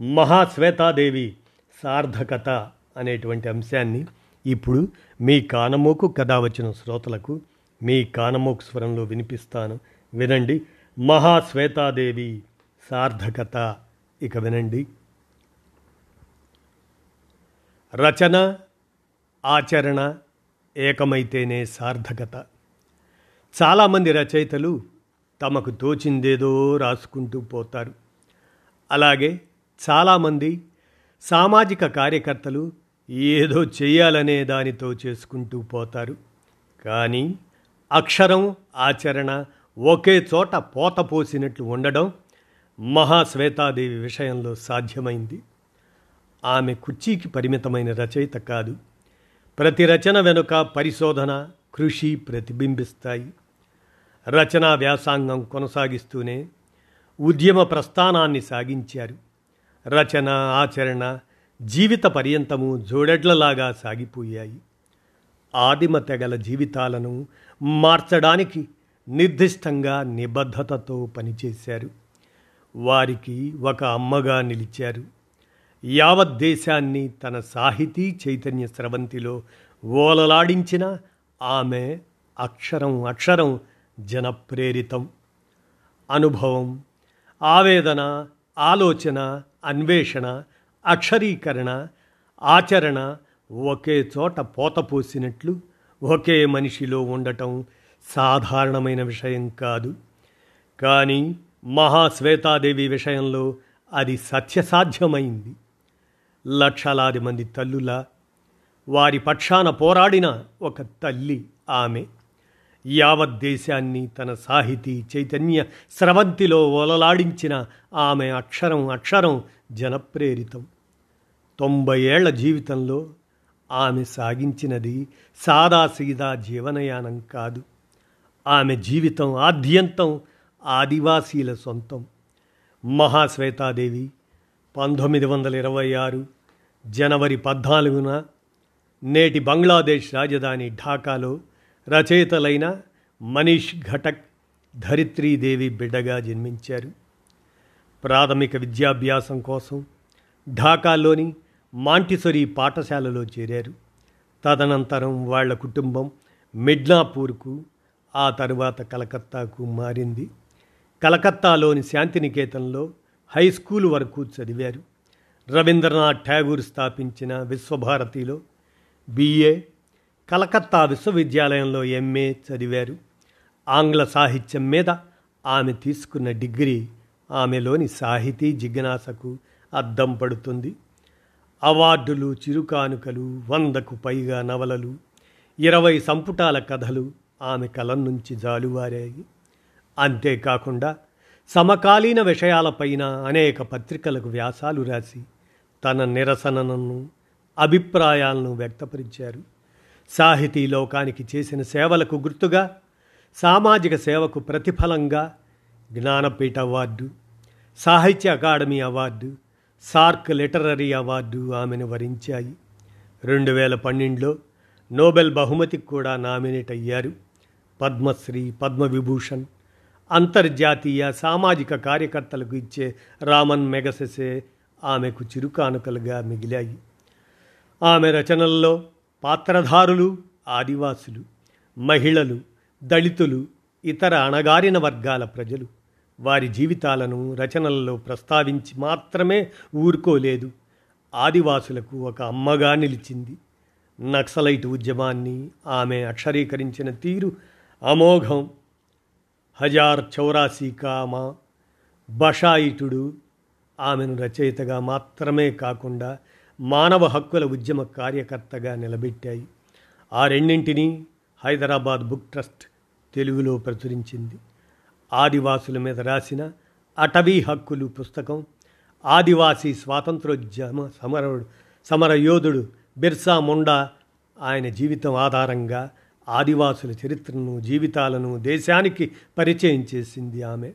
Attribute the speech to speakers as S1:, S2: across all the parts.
S1: మహాశ్వేతాదేవి సార్థకత అనేటువంటి అంశాన్ని ఇప్పుడు మీ కానమోకు కథ వచ్చిన శ్రోతలకు మీ కానమోకు స్వరంలో వినిపిస్తాను. వినండి. మహాశ్వేతాదేవి సార్థకత. ఇక వినండి. రచన ఆచరణ ఏకమైతేనే సార్థకత. చాలామంది రచయితలు తమకు తోచిందేదో రాసుకుంటూ పోతారు. అలాగే చాలామంది సామాజిక కార్యకర్తలు ఏదో చేయాలనే దానితో చేసుకుంటూ పోతారు. కానీ అక్షరం ఆచరణ ఒకే చోట పోత పోసినట్లు ఉండడం మహాశ్వేతాదేవి విషయంలో సాధ్యమైంది. ఆమె కుర్చీకి పరిమితమైన రచయిత కాదు. ప్రతి రచన వెనుక పరిశోధన కృషి ప్రతిబింబిస్తాయి. రచనా వ్యాసాంగం కొనసాగిస్తూనే ఉద్యమ ప్రస్థానాన్ని సాగించారు. రచన ఆచరణ జీవిత పర్యంతము జోడెడ్లలాగా సాగిపోయాయి. ఆదిమ తెగల జీవితాలను మార్చడానికి నిర్దిష్టంగా నిబద్ధతతో పనిచేశారు. వారికి ఒక అమ్మగా నిలిచారు. యావత్ దేశాన్ని తన సాహితీ చైతన్య స్రవంతిలో ఓలలాడించిన ఆమె అక్షరం అక్షరం జనప్రేరితం. అనుభవం ఆవేదన ఆలోచన అన్వేషణ అక్షరీకరణ ఆచరణ ఒకే చోట పోతపోసినట్లు ఒకే మనిషిలో ఉండటం సాధారణమైన విషయం కాదు. కానీ మహాశ్వేతాదేవి విషయంలో అది సత్యసాధ్యమైంది. లక్షలాది మంది తల్లుల వారి పక్షాన పోరాడిన ఒక తల్లి ఆమె. యావత్ దేశాన్ని తన సాహితీ చైతన్య స్రవంతిలో ఓలలాడించిన ఆమె అక్షరం అక్షరం జనప్రేరితం. తొంభై ఏళ్ళ జీవితంలో ఆమె సాగించినది సాదాసీదా జీవనయానం కాదు. ఆమె జీవితం ఆద్యంతం ఆదివాసీల సొంతం. మహాశ్వేతాదేవి పంతొమ్మిది వందల ఇరవై ఆరు జనవరి పద్నాలుగున నేటి బంగ్లాదేశ్ రాజధాని ఢాకాలో రచయితలైన మనీష్ ఘటక్ ధరిత్రీదేవి బిడ్డగా జన్మించారు. ప్రాథమిక విద్యాభ్యాసం కోసం ఢాకాలోని మాంటిసొరి పాఠశాలలో చేరారు. తదనంతరం వాళ్ళ కుటుంబం మిడ్నాపూర్కు ఆ తరువాత కలకత్తాకు మారింది. కలకత్తాలోని శాంతినికేతన్లో హై స్కూల్ వరకు చదివారు. రవీంద్రనాథ్ ఠాగూర్ స్థాపించిన విశ్వభారతిలో బిఏ కలకత్తా విశ్వవిద్యాలయంలో ఎంఏ చదివారు. ఆంగ్ల సాహిత్యం మీద ఆమె తీసుకున్న డిగ్రీ ఆమెలోని సాహితీ జిజ్ఞాసకు అద్దం పడుతుంది. అవార్డులు చిరుకానుకలు వందకు పైగా నవలలు ఇరవై సంపుటాల కథలు ఆమె కలం నుంచి జాలువారాయి. అంతేకాకుండా సమకాలీన విషయాలపైన అనేక పత్రికలకు వ్యాసాలు రాసి తన నిరసనను అభిప్రాయాలను వ్యక్తపరిచారు. సాహితీ లోకానికి చేసిన సేవలకు గుర్తుగా సామాజిక సేవకు ప్రతిఫలంగా Jnanpith award Sahitya Akademi award SAARC literary award ఆమెను వరించాయి. రెండు వేల పన్నెండులో నోబెల్ బహుమతికి కూడా నామినేట్ అయ్యారు పద్మశ్రీ పద్మవిభూషణ్. అంతర్జాతీయ సామాజిక కార్యకర్తలకు ఇచ్చే రామన్ మెగసెసే ఆమెకు చిరుకానుకలుగా మిగిలాయి. ఆమె రచనల్లో పాత్రధారులు ఆదివాసులు మహిళలు దళితులు ఇతర అణగారిన వర్గాల ప్రజలు. వారి జీవితాలను రచనలలో ప్రస్తావించి మాత్రమే ఊరుకోలేదు. ఆదివాసులకు ఒక అమ్మగా నిలిచింది. నక్సలైట్ ఉద్యమాన్ని ఆమె అక్షరీకరించిన తీరు అమోఘం. హజార్ చౌరాసీ కామ బషాయిటుడు ఆమెను రచయితగా మాత్రమే కాకుండా మానవ హక్కుల ఉద్యమ కార్యకర్తగా నిలబెట్టాయి. ఆ రెండింటినీ హైదరాబాద్ బుక్ ట్రస్ట్ తెలుగులో ప్రచురించింది. ఆదివాసుల మీద రాసిన అటవీ హక్కులు పుస్తకం ఆదివాసీ స్వాతంత్రోద్యమ సమర సమరయోధుడు బిర్సా ముండా ఆయన జీవితం ఆధారంగా ఆదివాసుల చరిత్రను జీవితాలను దేశానికి పరిచయం చేసింది ఆమె.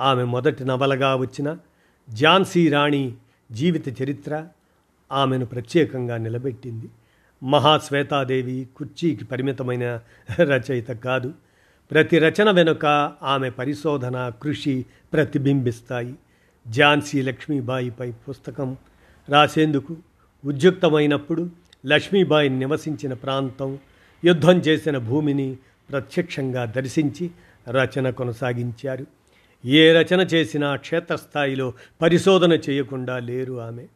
S1: ఆమె మొదటి నవలగా వచ్చిన ఝాన్సీ రాణి జీవిత చరిత్ర ఆమెను ప్రత్యేకంగా నిలబెట్టింది. మహాశ్వేతాదేవి కుర్చీకి పరిమితమైన రచయిత కాదు. ప్రతి రచన వెనుక ఆమె పరిశోధన కృషి ప్రతిబింబిస్తాయి. ఝాన్సీ లక్ష్మీబాయిపై పుస్తకం రాసేందుకు ఉద్యుక్తమైనప్పుడు లక్ష్మీబాయి నివసించిన ప్రాంతం యుద్ధం చేసిన భూమిని ప్రత్యక్షంగా దర్శించి రచన కొనసాగించారు. ఏ రచన చేసినా క్షేత్రస్థాయిలో పరిశోధన చేయకుండా లేరు ఆమె.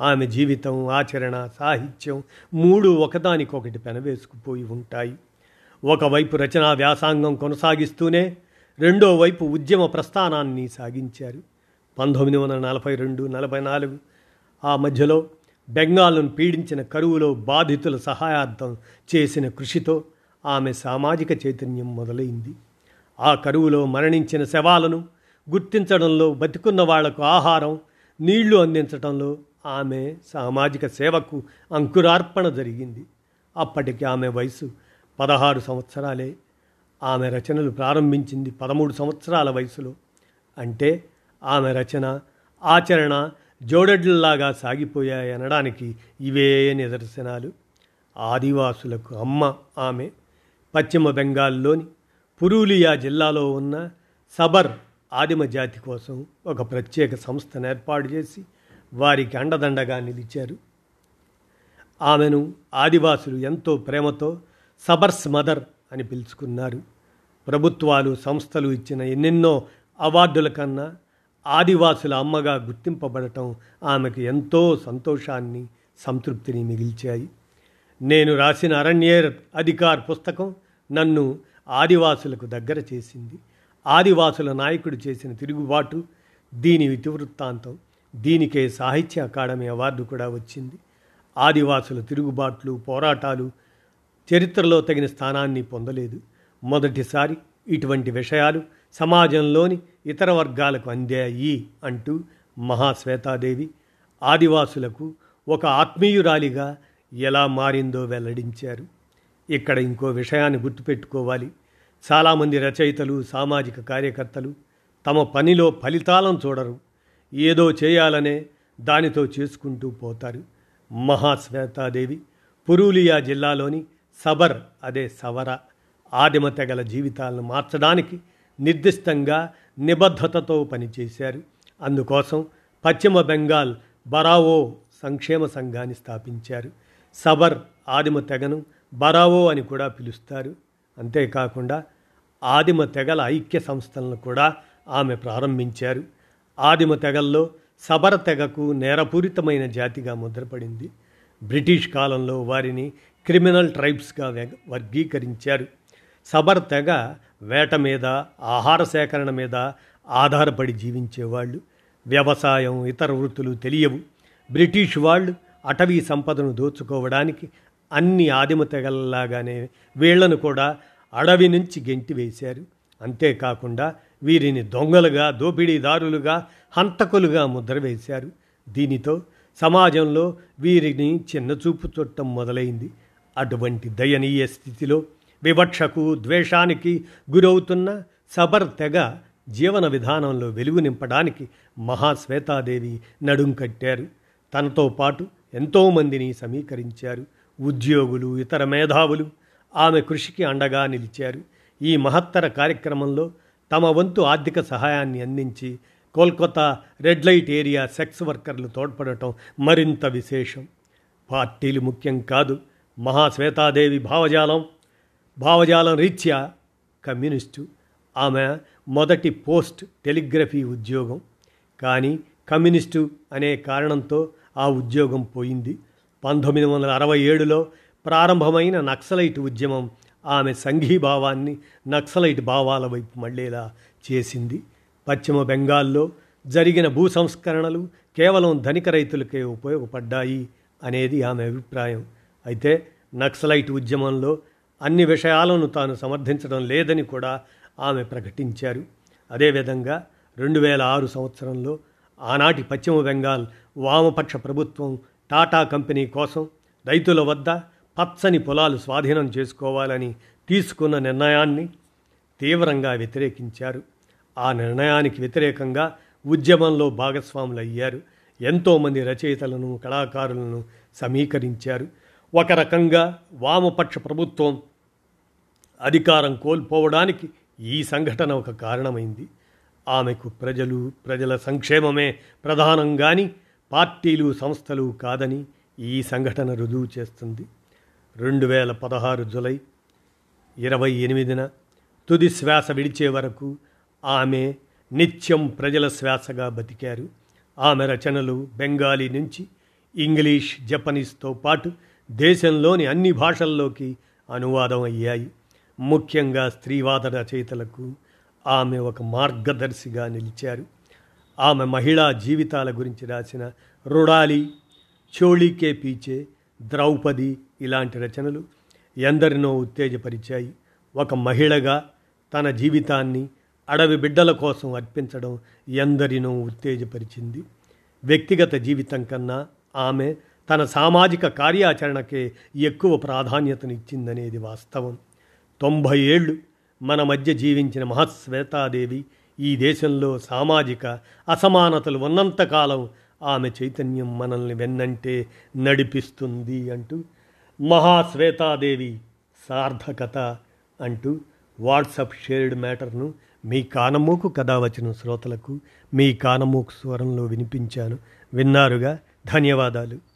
S1: ఆమె జీవితం ఆచరణ సాహిత్యం మూడు ఒకదానికొకటి పెనవేసుకుపోయి ఉంటాయి. ఒకవైపు రచనా వ్యాసాంగం కొనసాగిస్తూనే రెండో వైపు ఉద్యమ ప్రస్థానాన్ని సాగించారు. పంతొమ్మిది వందల నలభై రెండు నలభై నాలుగు ఆ మధ్యలో బెంగాల్ను పీడించిన కరువులో బాధితుల సహాయార్థం చేసిన కృషితో ఆమె సామాజిక చైతన్యం మొదలైంది. ఆ కరువులో మరణించిన శవాలను గుర్తించడంలో బతికున్న వాళ్ళకు ఆహారం నీళ్ళు అందించడంలో ఆమె సామాజిక సేవకు అంకురార్పణ జరిగింది. అప్పటికి ఆమె వయసు పదహారు సంవత్సరాలే. ఆమె రచనలు ప్రారంభించింది పదమూడు సంవత్సరాల వయసులో. అంటే ఆమె రచన ఆచరణ జోడెడ్లలాగా సాగిపోయాయి అనడానికి ఇవే నిదర్శనాలు. ఆదివాసులకు అమ్మ ఆమె. పశ్చిమ బెంగాల్లోని పురూలియా జిల్లాలో ఉన్న సబర్ ఆదిమ జాతి కోసం ఒక ప్రత్యేక సంస్థను ఏర్పాటు చేసి వారికి అండదండగా నిలిచారు. ఆమెను ఆదివాసులు ఎంతో ప్రేమతో సబర్స్ మదర్ అని పిలుచుకున్నారు. ప్రభుత్వాలు సంస్థలు ఇచ్చిన ఎన్నెన్నో అవార్డుల కన్నా ఆదివాసుల అమ్మగా గుర్తింపబడటం ఆమెకు ఎంతో సంతోషాన్ని సంతృప్తిని మిగిల్చాయి. నేను రాసిన అరణ్యేర్ అధికార్ పుస్తకం నన్ను ఆదివాసులకు దగ్గర చేసింది. ఆదివాసుల నాయకుడు చేసిన తిరుగుబాటు దీని ఇతివృత్తాంతం దీనికే సాహిత్య అకాడమీ అవార్డు కూడా వచ్చింది. ఆదివాసుల తిరుగుబాట్లు పోరాటాలు చరిత్రలో తగిన స్థానాన్ని పొందలేదు. మొదటిసారి ఇటువంటి విషయాలు సమాజంలోని ఇతర వర్గాలకు అందాయి అంటూ మహాశ్వేతాదేవి ఆదివాసులకు ఒక ఆత్మీయురాలిగా ఎలా మారిందో వెల్లడించారు. ఇక్కడ ఇంకో విషయాన్ని గుర్తుపెట్టుకోవాలి. చాలామంది రచయితలు సామాజిక కార్యకర్తలు తమ పనిలో ఫలితాలను చూడరు. ఏదో చేయాలనే దానితో చేసుకుంటూ పోతారు. మహాశ్వేతాదేవి పురూలియా జిల్లాలోని సబర్ అదే సవర ఆదిమ తెగల జీవితాలను మార్చడానికి నిర్దిష్టంగా నిబద్ధతతో పనిచేశారు. అందుకోసం పశ్చిమ బెంగాల్ బరావో సంక్షేమ సంఘాన్ని స్థాపించారు. సబర్ ఆదిమ తెగను బరావో అని కూడా పిలుస్తారు. అంతేకాకుండా ఆదిమ తెగల ఐక్య సంస్థలను కూడా ఆమె ప్రారంభించారు. ఆదిమ తెగల్లో సబర తెగకు నేరపూరితమైన జాతిగా ముద్రపడింది. బ్రిటిష్ కాలంలో వారిని క్రిమినల్ ట్రైబ్స్గా వర్గీకరించారు. సబర్ తెగ వేట మీద ఆహార సేకరణ మీద ఆధారపడి జీవించేవాళ్ళు. వ్యవసాయం ఇతర వృత్తులు తెలియవు. బ్రిటిష్ వాళ్ళు అటవీ సంపదను దోచుకోవడానికి అన్ని ఆదిమ తెగలలాగానే వీళ్ళను కూడా అడవి నుంచి గెంటి వేశారు అంతేకాకుండా వీరిని దొంగలుగా దోపిడీదారులుగా హంతకులుగా ముద్ర వేశారు. దీనితో సమాజంలో వీరిని చిన్నచూపు చుట్టం మొదలైంది. అటువంటి దయనీయ స్థితిలో వివక్షకు ద్వేషానికి గురవుతున్న సబర్ తెగ జీవన విధానంలో వెలుగు నింపడానికి మహాశ్వేతాదేవి నడుం కట్టారు. తనతో పాటు ఎంతోమందిని సమీకరించారు. ఉద్యోగులు ఇతర మేధావులు ఆమె కృషికి అండగా నిలిచారు. ఈ మహత్తర కార్యక్రమంలో తమ వంతు ఆర్థిక సహాయాన్ని అందించి Kolkata red light area sex వర్కర్లు తోడ్పడటం మరింత విశేషం. పార్టీలు ముఖ్యం కాదు. మహాశ్వేతాదేవి భావజాలం. భావజాలం రీత్యా కమ్యూనిస్టు. ఆమె మొదటి పోస్ట్ టెలిగ్రఫీ ఉద్యోగం. కానీ కమ్యూనిస్టు అనే కారణంతో ఆ ఉద్యోగం పోయింది. పంతొమ్మిది వందల అరవై ఏడులో ప్రారంభమైన నక్సలైట్ ఉద్యమం ఆమె సంఘీభావాన్ని నక్సలైట్ భావాల వైపు మళ్ళేలా చేసింది. పశ్చిమ బెంగాల్లో జరిగిన భూ సంస్కరణలు కేవలం ధనిక రైతులకే ఉపయోగపడ్డాయి అనేది ఆమె అభిప్రాయం. అయితే నక్సలైట్ ఉద్యమంలో అన్ని విషయాలను తాను సమర్థించడం లేదని కూడా ఆమె ప్రకటించారు. అదేవిధంగా రెండు వేల ఆరు సంవత్సరంలో ఆనాటి పశ్చిమ బెంగాల్ వామపక్ష ప్రభుత్వం టాటా కంపెనీ కోసం రైతుల వద్ద పచ్చని పొలాలు స్వాధీనం చేసుకోవాలని తీసుకున్న నిర్ణయాన్ని తీవ్రంగా వ్యతిరేకించారు. ఆ నిర్ణయానికి వ్యతిరేకంగా ఉద్యమంలో భాగస్వాములయ్యారు. ఎంతోమంది రచయితలను కళాకారులను సమీకరించారు. ఒక రకంగా వామపక్ష ప్రభుత్వం అధికారం కోల్పోవడానికి ఈ సంఘటన ఒక కారణమైంది. ఆమెకు ప్రజలు ప్రజల సంక్షేమమే ప్రధానం కానీ పార్టీలు సంస్థలు కాదని ఈ సంఘటన రుజువు చేస్తుంది. రెండు వేల పదహారు జులై ఇరవై ఎనిమిదిన తుది శ్వాస విడిచే వరకు ఆమె నిత్యం ప్రజల శ్వాసగా బతికారు. ఆమె రచనలు బెంగాలీ నుంచి ఇంగ్లీష్ జపనీస్తో పాటు దేశంలోని అన్ని భాషల్లోకి అనువాదం అయ్యాయి. ముఖ్యంగా స్త్రీవాద రచయితలకు ఆమె ఒక మార్గదర్శిగా నిలిచారు. ఆమె మహిళా జీవితాల గురించి రాసిన రుడాలి చోళీకే పీచే ద్రౌపది ఇలాంటి రచనలు ఎందరినో ఉత్తేజపరిచాయి. ఒక మహిళగా తన జీవితాన్ని అడవి బిడ్డల కోసం అర్పించడం ఎందరినో ఉత్తేజపరిచింది. వ్యక్తిగత జీవితం కన్నా ఆమె తన సామాజిక కార్యాచరణకే ఎక్కువ ప్రాధాన్యతనిచ్చిందనేది వాస్తవం. తొంభై ఏళ్ళు మన మధ్య జీవించిన మహాశ్వేతాదేవి ఈ దేశంలో సామాజిక అసమానతలు ఉన్నంతకాలం ఆమె చైతన్యం మనల్ని వెన్నంటే నడిపిస్తుంది అంటూ మహాశ్వేతాదేవి సార్థకత అంటూ వాట్సప్ షేర్డ్ మ్యాటర్ను మీ కానమూకు కథ వచ్చిన శ్రోతలకు మీ కానమూకు స్వరంలో వినిపించాను. విన్నారుగా? ధన్యవాదాలు.